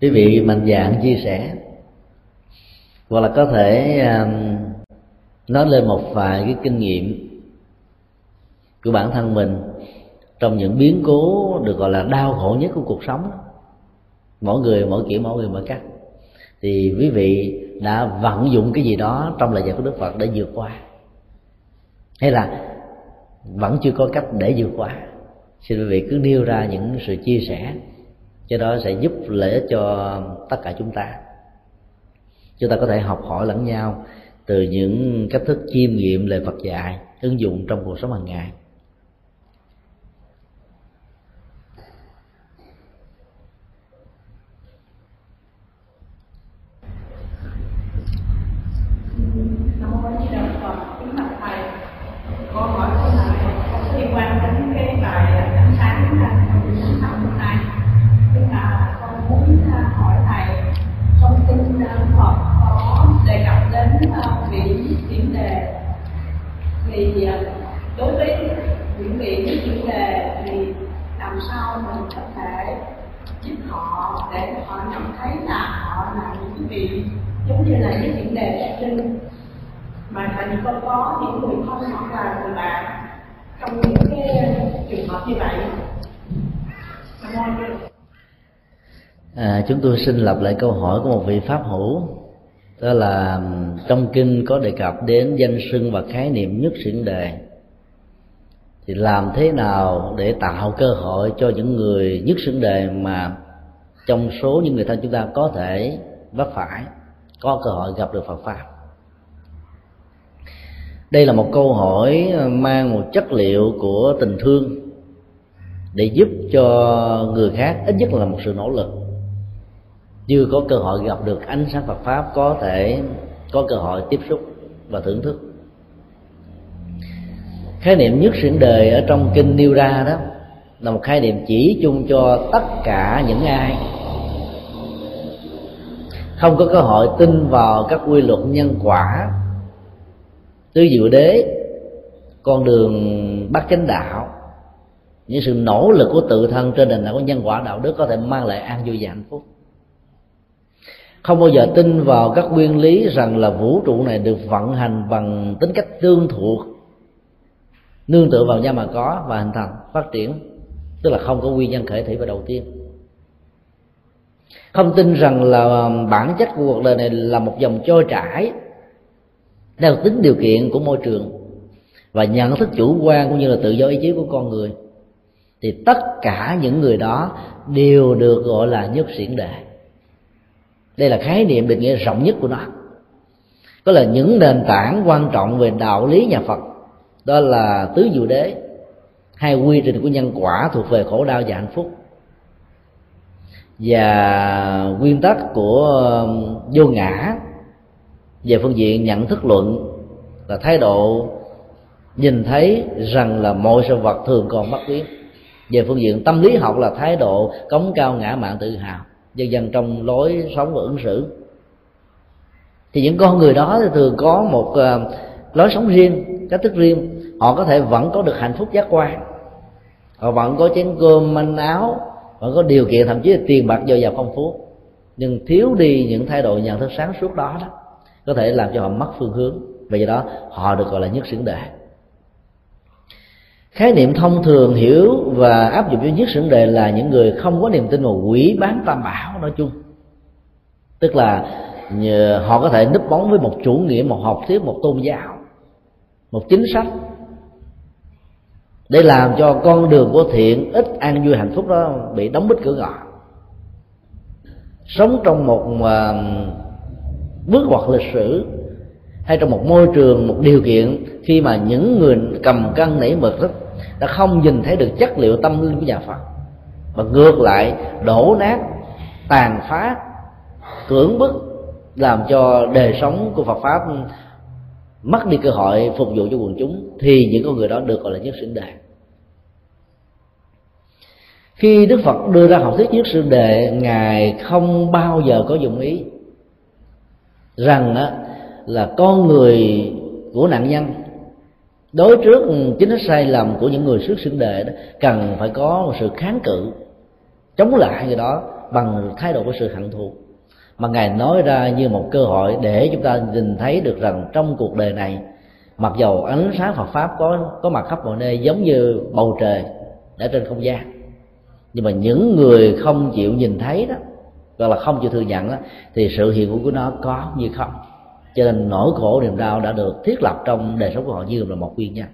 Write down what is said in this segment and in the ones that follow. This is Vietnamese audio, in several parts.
quý vị mạnh dạng chia sẻ. Hoặc là có thể um, nói lên một vài cái kinh nghiệm của bản thân mình trong những biến cố được gọi là đau khổ nhất của cuộc sống. Mỗi người, mỗi kiểu, mỗi người, mỗi cách. Thì quý vị đã vận dụng cái gì đó trong lời dạy của đức phật để vượt qua. Hay là vẫn chưa có cách để vượt qua. Xin quý vị cứ nêu ra những sự chia sẻ cái đó sẽ giúp lợi ích cho tất cả chúng ta. Chúng ta có thể học hỏi lẫn nhau từ những cách thức chiêm nghiệm lời Phật dạy, ứng dụng trong cuộc sống hàng ngày. Đối với những vị với chủ đề thì làm sao mình có thể giúp họ để họ nhận thấy là họ là những vị giống như là những điểm đề đặc trưng mà thành có có những người không hoặc là người bạn trong những cái trường hợp như vậy. À, chúng tôi xin lặp lại câu hỏi của một vị pháp hữu đó là trong kinh có đề cập đến danh sưng và khái niệm nhất xuyên đề thì làm thế nào để tạo cơ hội cho những người nhất xứng đề mà trong số những người thân chúng ta có thể vấp phải, có cơ hội gặp được Phật pháp? Đây là một câu hỏi mang một chất liệu của tình thương để giúp cho người khác ít nhất là một sự nỗ lực. Chưa có cơ hội gặp được ánh sáng Phật pháp có thể có cơ hội tiếp xúc và thưởng thức khái niệm nhất xuyển đời ở trong kinh nêu ra đó là một khái niệm chỉ chung cho tất cả những ai không có cơ hội tin vào các quy luật nhân quả. Tư diệu đế, con đường bắt chánh đạo, những sự nỗ lực của tự thân trên nền tảng của nhân quả đạo đức có thể mang lại an vui và hạnh phúc. Không bao giờ tin vào các nguyên lý rằng là vũ trụ này được vận hành bằng tính cách tương thuộc nương tựa vào nhau mà có và hình thành, phát triển, tức là không có nguyên nhân khởi thủy và đầu tiên. Không tin rằng là um, bản chất của cuộc đời này là một dòng trôi trải theo tính điều kiện của môi trường và nhận thức chủ quan cũng như là tự do ý chí của con người, thì tất cả những người đó đều được gọi là nhất xiển đệ. Đây là khái niệm định nghĩa rộng nhất của nó. Có là những nền tảng quan trọng về đạo lý nhà phật đó là tứ diệu đế. Hai quy trình của nhân quả thuộc về khổ đau và hạnh phúc. Và nguyên tắc của um, vô ngã về phương diện nhận thức luận là thái độ nhìn thấy rằng là mọi sự vật thường còn bất biến. Về phương diện tâm lý học là thái độ cống cao ngã mạn tự hào. Dần dần trong lối sống và ứng xử. Thì những con người đó thì thường có một um, lối sống riêng, cách thức riêng họ có thể vẫn có được hạnh phúc giác quan. Họ vẫn có chén cơm manh áo, vẫn có điều kiện, thậm chí là tiền bạc dồi dào phong phú. Nhưng thiếu đi những thái độ nhận thức sáng suốt đó đó, có thể làm cho họ mất phương hướng. Vì vậy đó, họ được gọi là nhất xứng đề khái niệm thông thường hiểu và áp dụng cho nhất xưởng đề là những người không có niềm tin vào quỷ bán tam bảo nói chung. Tức là họ có thể núp bóng với một chủ nghĩa, một học thuyết, một tôn giáo, một chính sách để làm cho con đường của thiện ít an vui hạnh phúc đó bị đóng bít cửa ngõ. Sống trong một à, bước ngoặt lịch sử hay trong một môi trường, một điều kiện khi mà những người cầm cân nảy mực đó đã không nhìn thấy được chất liệu tâm linh của nhà phật, mà ngược lại đổ nát, tàn phá, cưỡng bức làm cho đời sống của phật pháp mất đi cơ hội phục vụ cho quần chúng thì những con người đó được gọi là nhất sinh đề khi đức phật đưa ra học thuyết nhất sư đề ngài không bao giờ có dụng ý rằng đó là con người của nạn nhân. Đối trước chính sách sai lầm của những người xuất sinh đề đó, cần phải có một sự kháng cự, chống lại người đó bằng thái độ của sự hận thù mà ngài nói ra như một cơ hội để chúng ta nhìn thấy được rằng trong cuộc đời này mặc dầu ánh sáng Phật pháp có có mặt khắp mọi nơi giống như bầu trời ở trên không gian nhưng mà những người không chịu nhìn thấy đó hoặc là không chịu thừa nhận đó, thì sự hiện hữu của nó có như không. Cho nên nỗi khổ niềm đau đã được thiết lập trong đời sống của họ như là một nguyên nhân.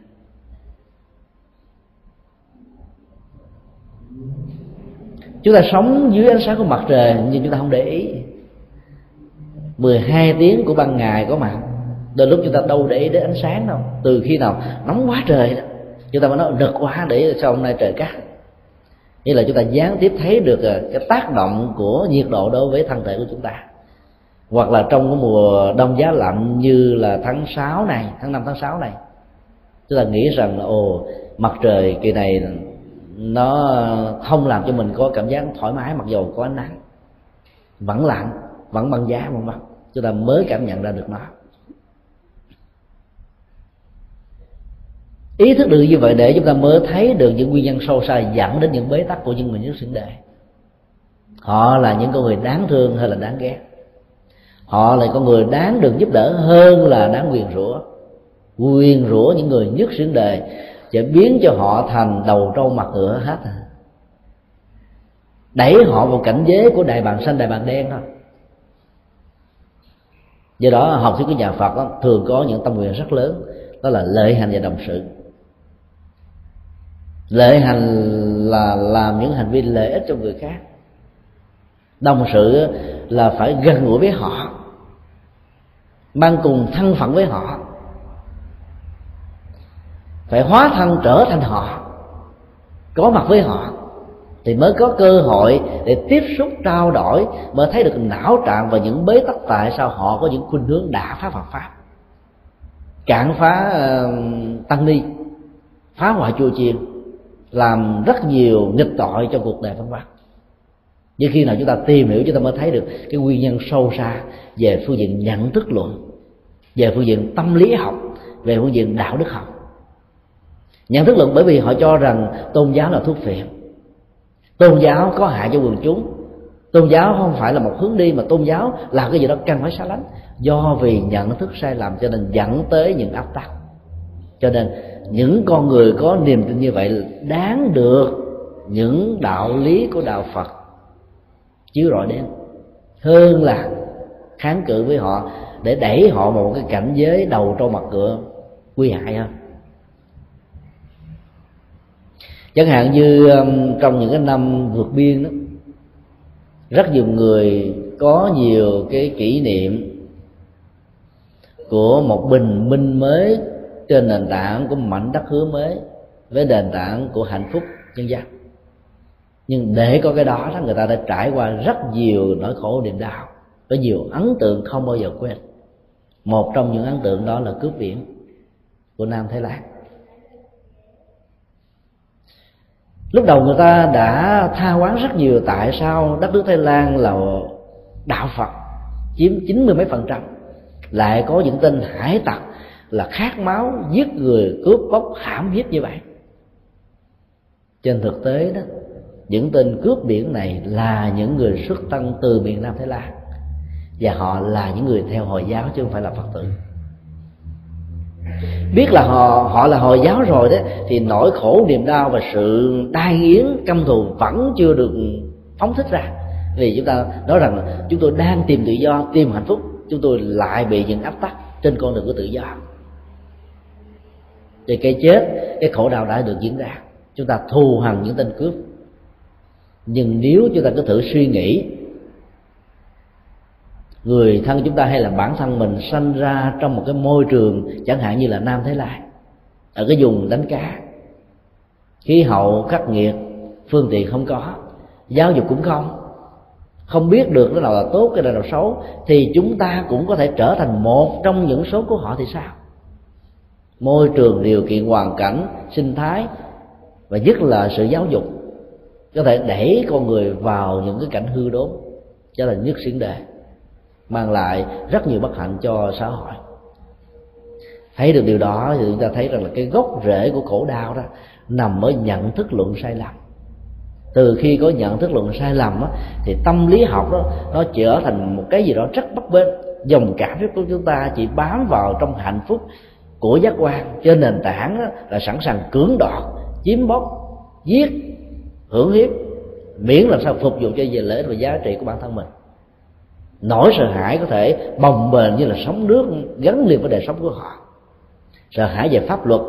Chúng ta sống dưới ánh sáng của mặt trời nhưng chúng ta không để ý. 12 tiếng của ban ngày có mặt. Đôi lúc chúng ta đâu để ý đến ánh sáng đâu. Từ khi nào nóng quá trời đó, chúng ta mới nói rực quá, để sao hôm nay trời cắt. Như là chúng ta gián tiếp thấy được ờ, cái tác động của nhiệt độ đối với thân thể của chúng ta. Hoặc là trong cái mùa đông giá lạnh như là tháng 6 này, tháng 5 tháng 6 này, chúng ta nghĩ rằng là, ồ, mặt trời kỳ này nó không làm cho mình có cảm giác thoải mái mặc dù có ánh nắng. Vẫn lạnh vẫn băng giá, vân vân. Chúng ta mới cảm nhận ra được nó. Ý thức được như vậy để chúng ta mới thấy được những nguyên nhân sâu xa dẫn đến những bế tắc của những người nước sinh đề họ là những con người đáng thương hay là đáng ghét? Họ là con người đáng được giúp đỡ hơn là đáng quyền rủa. Quyền rủa những người nhất xứng đề sẽ biến cho họ thành đầu trâu mặt ngựa hết. Đẩy họ vào cảnh giới của đại bàng xanh, đại bàng đen thôi do đó học thuyết của nhà phật đó, thường có những tâm nguyện rất lớn. Đó là lợi hành và đồng sự. Lợi hành là làm những hành vi lợi ích cho người khác. Đồng sự là phải gần gũi với họ mang cùng thân phận với họ phải hóa thân trở thành họ có mặt với họ thì mới có cơ hội để tiếp xúc trao đổi mới thấy được não trạng và những bế tắc tại sao họ có những khuynh hướng đã phá Phật pháp. Cản phá uh, tăng ni phá hoại chùa chiền làm rất nhiều nghịch tội cho cuộc đời văn hóa nhưng khi nào chúng ta tìm hiểu chúng ta mới thấy được cái nguyên nhân sâu xa về phương diện nhận thức luận về phương diện tâm lý học về phương diện đạo đức học. Nhận thức luận bởi vì họ cho rằng tôn giáo là thuốc phiện tôn giáo có hại cho quần chúng. Tôn giáo không phải là một hướng đi, mà tôn giáo là cái gì đó cần phải xa lánh. Do vì nhận thức sai lầm cho nên dẫn tới những áp tắc. Cho nên những con người có niềm tin như vậy đáng được những đạo lý của đạo phật chiếu rọi đến. Hơn là kháng cự với họ để đẩy họ vào một cái cảnh giới đầu trâu mặt cửa nguy hại hơn chẳng hạn như um, trong những cái năm vượt biên đó rất nhiều người có nhiều cái kỷ niệm của một bình minh mới trên nền tảng của mảnh đất hứa mới với nền tảng của hạnh phúc nhân dân nhưng để có cái đó, đó người ta đã trải qua rất nhiều nỗi khổ niềm đau có nhiều ấn tượng không bao giờ quên. Một trong những ấn tượng đó là cướp biển của nam thái lan. Lúc đầu người ta đã tha quán rất nhiều, tại sao đất nước thái lan là đạo phật, chiếm chín mươi mấy phần trăm? Lại có những tên hải tặc là khát máu giết người, cướp bóc, hãm hiếp như vậy. Trên thực tế đó, những tên cướp biển này là những người xuất thân từ miền nam thái lan, và họ là những người theo hồi giáo chứ không phải là phật tử biết là họ họ là hồi giáo rồi đó, thì nỗi khổ niềm đau và sự tai nghiến căm thù vẫn chưa được phóng thích ra. Vì chúng ta nói rằng chúng tôi đang tìm tự do, tìm hạnh phúc, chúng tôi lại bị những áp tắc trên con đường của tự do. Thì cái chết, cái khổ đau đã được diễn ra. Chúng ta thù hằn những tên cướp. Nhưng nếu chúng ta cứ thử suy nghĩ người thân chúng ta hay là bản thân mình sanh ra trong một cái môi trường chẳng hạn như là nam thái lai, ở cái vùng đánh cá. Khí hậu khắc nghiệt, phương tiện không có, giáo dục cũng không. Không biết được cái nào là tốt cái nào là xấu, thì chúng ta cũng có thể trở thành một trong những số của họ thì sao? Môi trường điều kiện hoàn cảnh, sinh thái, và nhất là sự giáo dục, có thể đẩy con người vào những cái cảnh hư đốn cho là nhất xuyên đề mang lại rất nhiều bất hạnh cho xã hội. Thấy được điều đó thì chúng ta thấy rằng là cái gốc rễ của khổ đau đó nằm ở nhận thức luận sai lầm. Từ khi có nhận thức luận sai lầm á, thì tâm lý học đó nó trở thành một cái gì đó rất bất bênh. Dòng cảm xúc của chúng ta chỉ bám vào trong hạnh phúc của giác quan. Trên nền tảng đó, là sẵn sàng cưỡng đoạt chiếm bóc giết hưởng hiếp miễn làm sao phục vụ cho về lợi ích và giá trị của bản thân mình nỗi sợ hãi có thể bồng bềnh như là sóng nước gắn liền với đời sống của họ. Sợ hãi về pháp luật,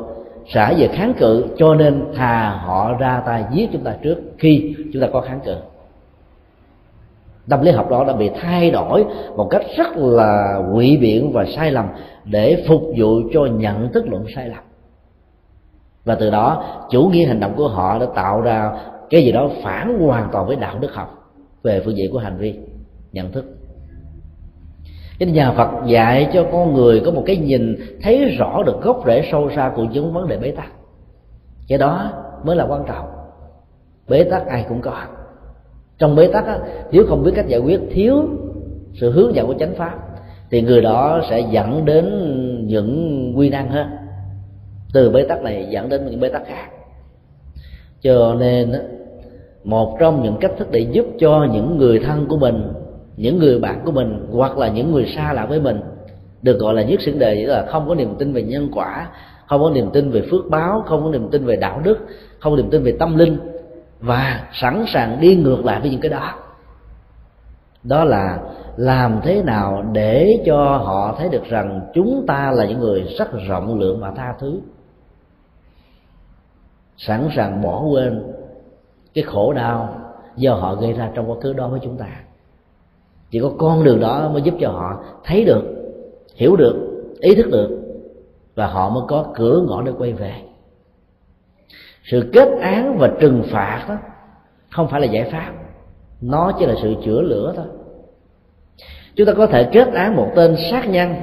sợ hãi về kháng cự, cho nên thà họ ra tay giết chúng ta trước khi chúng ta có kháng cự. Tâm lý học đó đã bị thay đổi một cách rất là quỷ biện và sai lầm để phục vụ cho nhận thức luận sai lầm. Và từ đó, chủ nghĩa hành động của họ đã tạo ra cái gì đó phản hoàn toàn với đạo đức học về phương diện của hành vi, nhận thức cái nhà Phật dạy cho con người có một cái nhìn thấy rõ được gốc rễ sâu xa của những vấn đề bế tắc. Cái đó mới là quan trọng. Bế tắc ai cũng có. Trong bế tắc á, nếu không biết cách giải quyết thiếu sự hướng dẫn của chánh pháp thì người đó sẽ dẫn đến những quy năng hơn. Từ bế tắc này dẫn đến những bế tắc khác. Cho nên một trong những cách thức để giúp cho những người thân của mình những người bạn của mình hoặc là những người xa lạ với mình, được gọi là nhất xưởng đề nghĩa là không có niềm tin về nhân quả, không có niềm tin về phước báo, không có niềm tin về đạo đức, không có niềm tin về tâm linh, và sẵn sàng đi ngược lại với những cái đó. Đó là làm thế nào để cho họ thấy được rằng chúng ta là những người rất rộng lượng và tha thứ. Sẵn sàng bỏ quên cái khổ đau do họ gây ra trong quá khứ đó với chúng ta chỉ có con đường đó mới giúp cho họ thấy được, hiểu được, ý thức được và họ mới có cửa ngõ để quay về. Sự kết án và trừng phạt đó không phải là giải pháp, nó chỉ là sự chữa lửa thôi. Chúng ta có thể kết án một tên sát nhân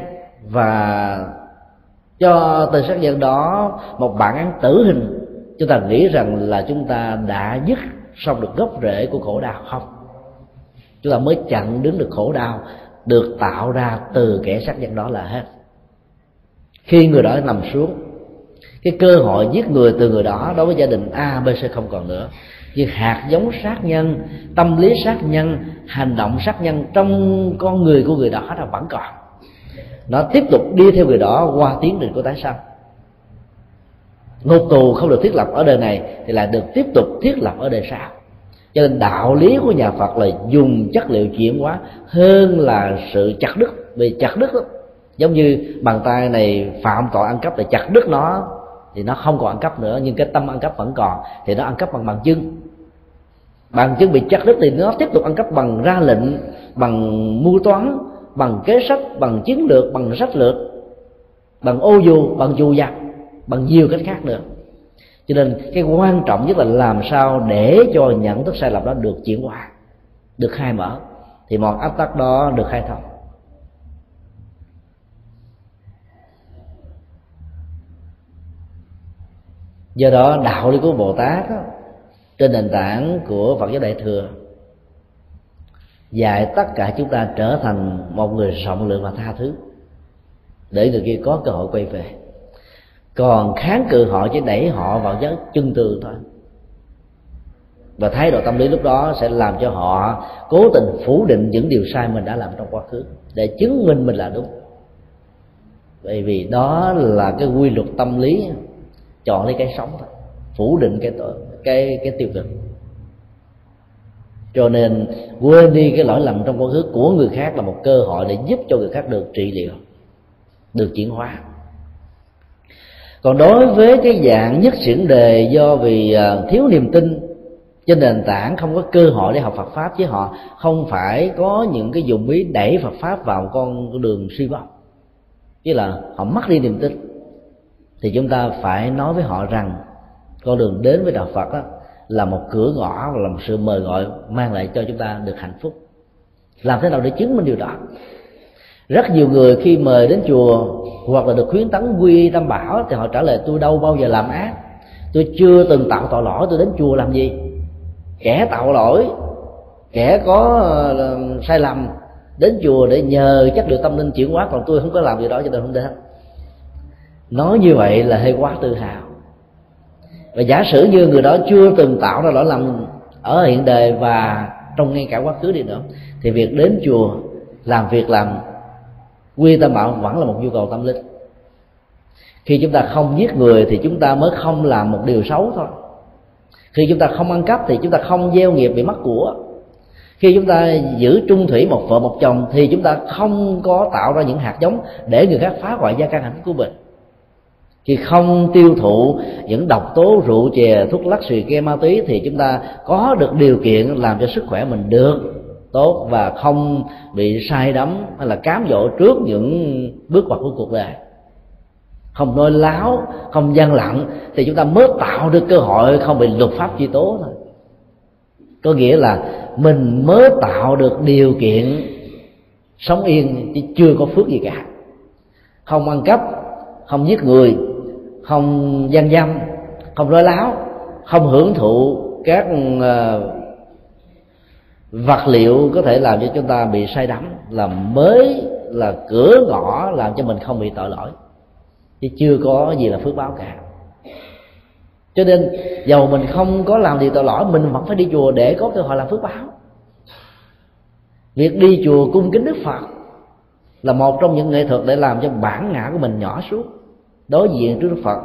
và cho tên sát nhân đó một bản án tử hình. Chúng ta nghĩ rằng là chúng ta đã dứt xong được gốc rễ của khổ đau không? Chúng ta mới chặn đứng được khổ đau, được tạo ra từ kẻ sát nhân đó là hết. Khi người đó nằm xuống, cái cơ hội giết người từ người đó đối với gia đình a, b, c không còn nữa. Nhưng hạt giống sát nhân, tâm lý sát nhân, hành động sát nhân trong con người của người đó là vẫn còn. Nó tiếp tục đi theo người đó qua tiến trình của tái sanh. Ngục tù không được thiết lập ở đời này thì lại được tiếp tục thiết lập ở đời sau cho nên đạo lý của nhà phật là dùng chất liệu chuyển hóa hơn là sự chặt đứt. Vì chặt đứt đó, giống như bàn tay này phạm tội ăn cắp để chặt đứt nó thì nó không còn ăn cắp nữa. Nhưng cái tâm ăn cắp vẫn còn thì nó ăn cắp bằng bằng chân. Bằng chân bị chặt đứt thì nó tiếp tục ăn cắp bằng ra lệnh bằng mưu toán bằng kế sách bằng chiến lược bằng sách lược bằng ô dù bằng dù giặc bằng nhiều cách khác nữa cho nên cái quan trọng nhất là làm sao để cho nhận thức sai lầm đó được chuyển hóa được khai mở. Thì mọi áp tắc đó được khai thông. Do đó đạo lý của bồ tát đó, trên nền tảng của phật giáo đại thừa dạy tất cả chúng ta trở thành một người rộng lượng và tha thứ để người kia có cơ hội quay về còn kháng cự họ chỉ đẩy họ vào giới chân tường thôi. Và thái độ tâm lý lúc đó sẽ làm cho họ cố tình phủ định những điều sai mình đã làm trong quá khứ để chứng minh mình là đúng. Bởi vì đó là cái quy luật tâm lý, chọn lấy cái sống thôi, phủ định cái tội, cái cái tiêu cực. Cho nên quên đi cái lỗi lầm trong quá khứ của người khác là một cơ hội để giúp cho người khác được trị liệu, được chuyển hóa còn đối với cái dạng nhất chuyển đề do vì à, thiếu niềm tin trên nền tảng không có cơ hội để học Phật pháp, chứ họ không phải có những cái dụng ý đẩy Phật pháp vào con đường suy vọng. Chứ là họ mất đi niềm tin. Thì chúng ta phải nói với họ rằng, con đường đến với đạo Phật đó là một cửa ngõ và là một sự mời gọi mang lại cho chúng ta được hạnh phúc. Làm thế nào để chứng minh điều đó? Rất nhiều người khi mời đến chùa hoặc là được khuyến tấn quy tâm bảo thì họ trả lời, tôi đâu bao giờ làm ác. Tôi chưa từng tạo tội lỗi, tôi đến chùa làm gì? Kẻ tạo lỗi, kẻ có ờ, sai lầm, đến chùa để nhờ chất liệu tâm linh chuyển hóa, còn tôi không có làm gì đó cho nên không đến. Nói như vậy là hơi quá tự hào. Và giả sử như người đó chưa từng tạo ra lỗi lầm ở hiện đời và trong ngay cả quá khứ đi nữa, thì việc đến chùa làm việc làm quy tâm bảo vẫn là một nhu cầu tâm linh. Khi chúng ta không giết người thì chúng ta mới không làm một điều xấu thôi. Khi chúng ta không ăn cắp thì chúng ta không gieo nghiệp bị mất của. Khi chúng ta giữ trung thủy một vợ một chồng thì chúng ta không có tạo ra những hạt giống để người khác phá hoại gia căn hạnh phúc của mình. Khi không tiêu thụ những độc tố, rượu chè, thuốc lắc, xì ke, ma túy thì chúng ta có được điều kiện làm cho sức khỏe mình được tốt và không bị sai đắm hay là cám dỗ trước những bước ngoặt của cuộc đời. Không nói láo, không gian lặng thì chúng ta mới tạo được cơ hội không bị luật pháp truy tố thôi. Có nghĩa là mình mới tạo được điều kiện sống yên chứ chưa có phước gì cả. Không ăn cắp, không giết người, không gian dâm, không nói láo, không hưởng thụ các ờ, vật liệu có thể làm cho chúng ta bị say đắm là mới, là cửa ngõ, làm cho mình không bị tội lỗi. Chứ chưa có gì là phước báo cả. Cho nên, dầu mình không có làm gì tội lỗi, mình vẫn phải đi chùa để có cơ hội làm phước báo. Việc đi chùa cung kính đức phật là một trong những nghệ thuật để làm cho bản ngã của mình nhỏ xuống. Đối diện trước đức phật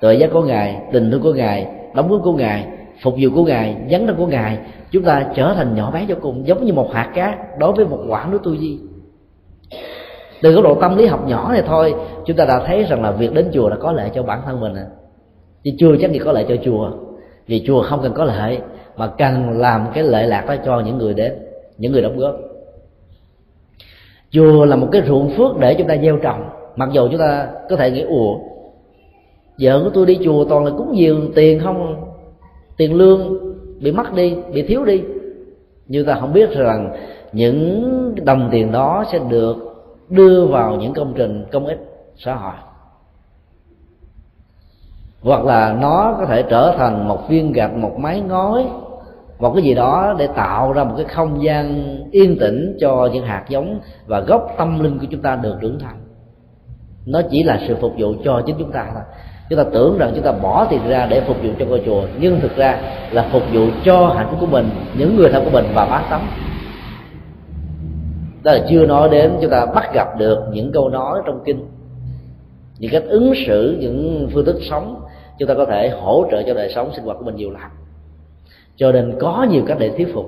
tội giác của ngài, tình thương của ngài, đóng góp của ngài phục vụ của ngài dấn thân của ngài, chúng ta trở thành nhỏ bé vô cùng, giống như một hạt cát đối với một quả nước tu di từ góc độ tâm lý học nhỏ này thôi, chúng ta đã thấy rằng là việc đến chùa là có lợi cho bản thân mình à. chứ chưa chắc gì có lợi cho chùa, vì chùa không cần có lợi mà cần làm cái lợi lạc đó cho những người đến, những người đóng góp chùa là một cái ruộng phước để chúng ta gieo trồng, mặc dù chúng ta có thể nghĩ, ủa vợ của tôi đi chùa toàn là cúng dường tiền không tiền lương bị mất đi, bị thiếu đi. Nhưng ta không biết rằng những đồng tiền đó sẽ được đưa vào những công trình công ích xã hội. Hoặc là nó có thể trở thành một viên gạch, một mái ngói, một cái gì đó để tạo ra một cái không gian yên tĩnh cho những hạt giống và gốc tâm linh của chúng ta được trưởng thành. Nó chỉ là sự phục vụ cho chính chúng ta thôi chúng ta tưởng rằng chúng ta bỏ tiền ra để phục vụ cho ngôi chùa, nhưng thực ra là phục vụ cho hạnh phúc của mình, những người thân của mình và bác tấm đó là chưa nói đến chúng ta bắt gặp được những câu nói trong kinh, những cách ứng xử, những phương thức sống. Chúng ta có thể hỗ trợ cho đời sống sinh hoạt của mình nhiều lắm cho nên có nhiều cách để thuyết phục,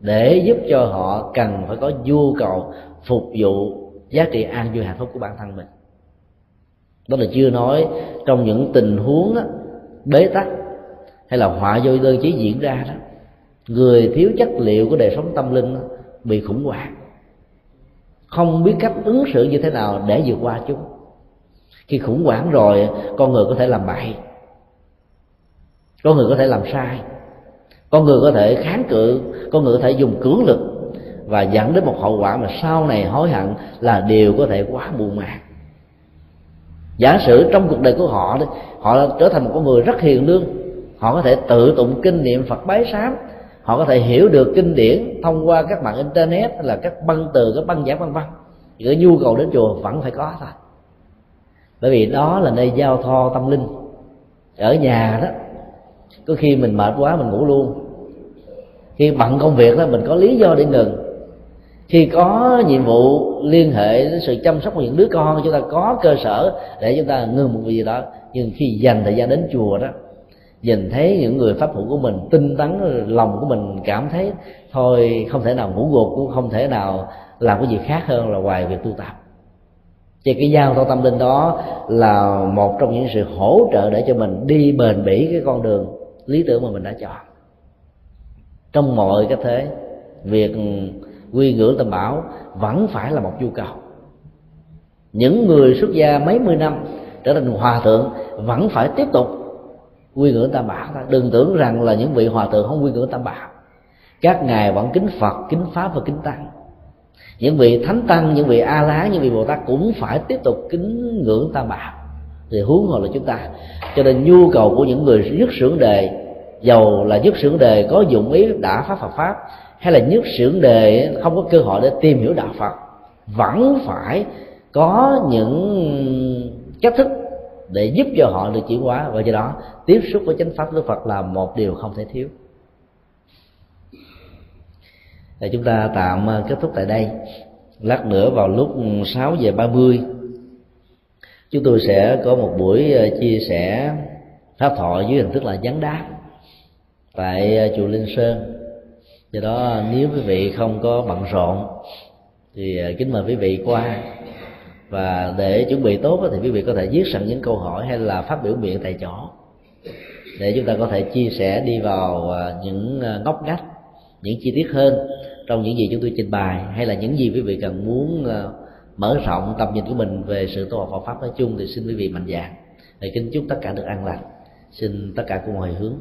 để giúp cho họ cần phải có nhu cầu phục vụ giá trị an vui hạnh phúc của bản thân mình đó là chưa nói trong những tình huống đó, bế tắc hay là họa vô đơn chí diễn ra đó người thiếu chất liệu của đời sống tâm linh đó, bị khủng hoảng. Không biết cách ứng xử như thế nào để vượt qua chúng. Khi khủng hoảng rồi con người có thể làm bậy con người có thể làm sai con người có thể kháng cự con người có thể dùng cưỡng lực và dẫn đến một hậu quả mà sau này hối hận là điều có thể quá buồn màng giả sử trong cuộc đời của họ họ trở thành một con người rất hiền lương, họ có thể tự tụng kinh niệm phật bái sám, họ có thể hiểu được kinh điển thông qua các mạng internet hay là các băng từ, các băng giảng văn văn thì cái nhu cầu đến chùa vẫn phải có thôi. Bởi vì đó là nơi giao thoa tâm linh. Ở nhà đó, có khi mình mệt quá mình ngủ luôn. Khi bận công việc đó, mình có lý do để ngừng khi có nhiệm vụ liên hệ đến sự chăm sóc của những đứa con, chúng ta có cơ sở để chúng ta ngừng một việc gì đó. Nhưng khi dành thời gian đến chùa đó, nhìn thấy những người pháp hữu của mình, tinh tấn lòng của mình, cảm thấy thôi, không thể nào ngủ gục, cũng không thể nào làm cái gì khác hơn là ngoài việc tu tập. Thì cái giao thông tâm linh đó là một trong những sự hỗ trợ để cho mình đi bền bỉ cái con đường lý tưởng mà mình đã chọn. Trong mọi cái thế, việc quy ngưỡng tam bảo vẫn phải là một nhu cầu. Những người xuất gia mấy mươi năm trở thành hòa thượng vẫn phải tiếp tục quy ngưỡng tam bảo đừng tưởng rằng là những vị hòa thượng không quy ngưỡng tam bảo. Các ngài vẫn kính phật, kính pháp và kính tăng. Những vị thánh tăng, những vị a la những vị bồ tát cũng phải tiếp tục kính ngưỡng tam bảo. Thì huống hồ là chúng ta. Cho nên nhu cầu của những người dứt sưởng đề giàu là dứt sưởng đề có dụng ý đã pháp Phật pháp hay là nhất sưởng đề không có cơ hội để tìm hiểu đạo phật, vẫn phải có những cách thức để giúp cho họ được chuyển hóa. Và do đó, tiếp xúc với chánh pháp đức phật là một điều không thể thiếu. Để chúng ta tạm à, kết thúc tại đây. Lát nữa vào lúc 6 giờ 30 chúng tôi sẽ có một buổi à, chia sẻ pháp thoại dưới hình thức là gián đáp tại à, chùa Linh Sơn do đó, nếu quý vị không có bận rộn, thì à, kính mời quý vị qua. Và để chuẩn bị tốt thì quý vị có thể viết sẵn những câu hỏi hay là phát biểu miệng tại chỗ. Để chúng ta có thể chia sẻ đi vào à, những à, ngóc ngách, những chi tiết hơn trong những gì chúng tôi trình bày, hay là những gì quý vị cần muốn mở rộng tầm nhìn của mình về sự tu học Phật pháp nói chung, thì xin quý vị mạnh dạn. Để kính chúc tất cả được an lành. Xin tất cả cùng hồi hướng.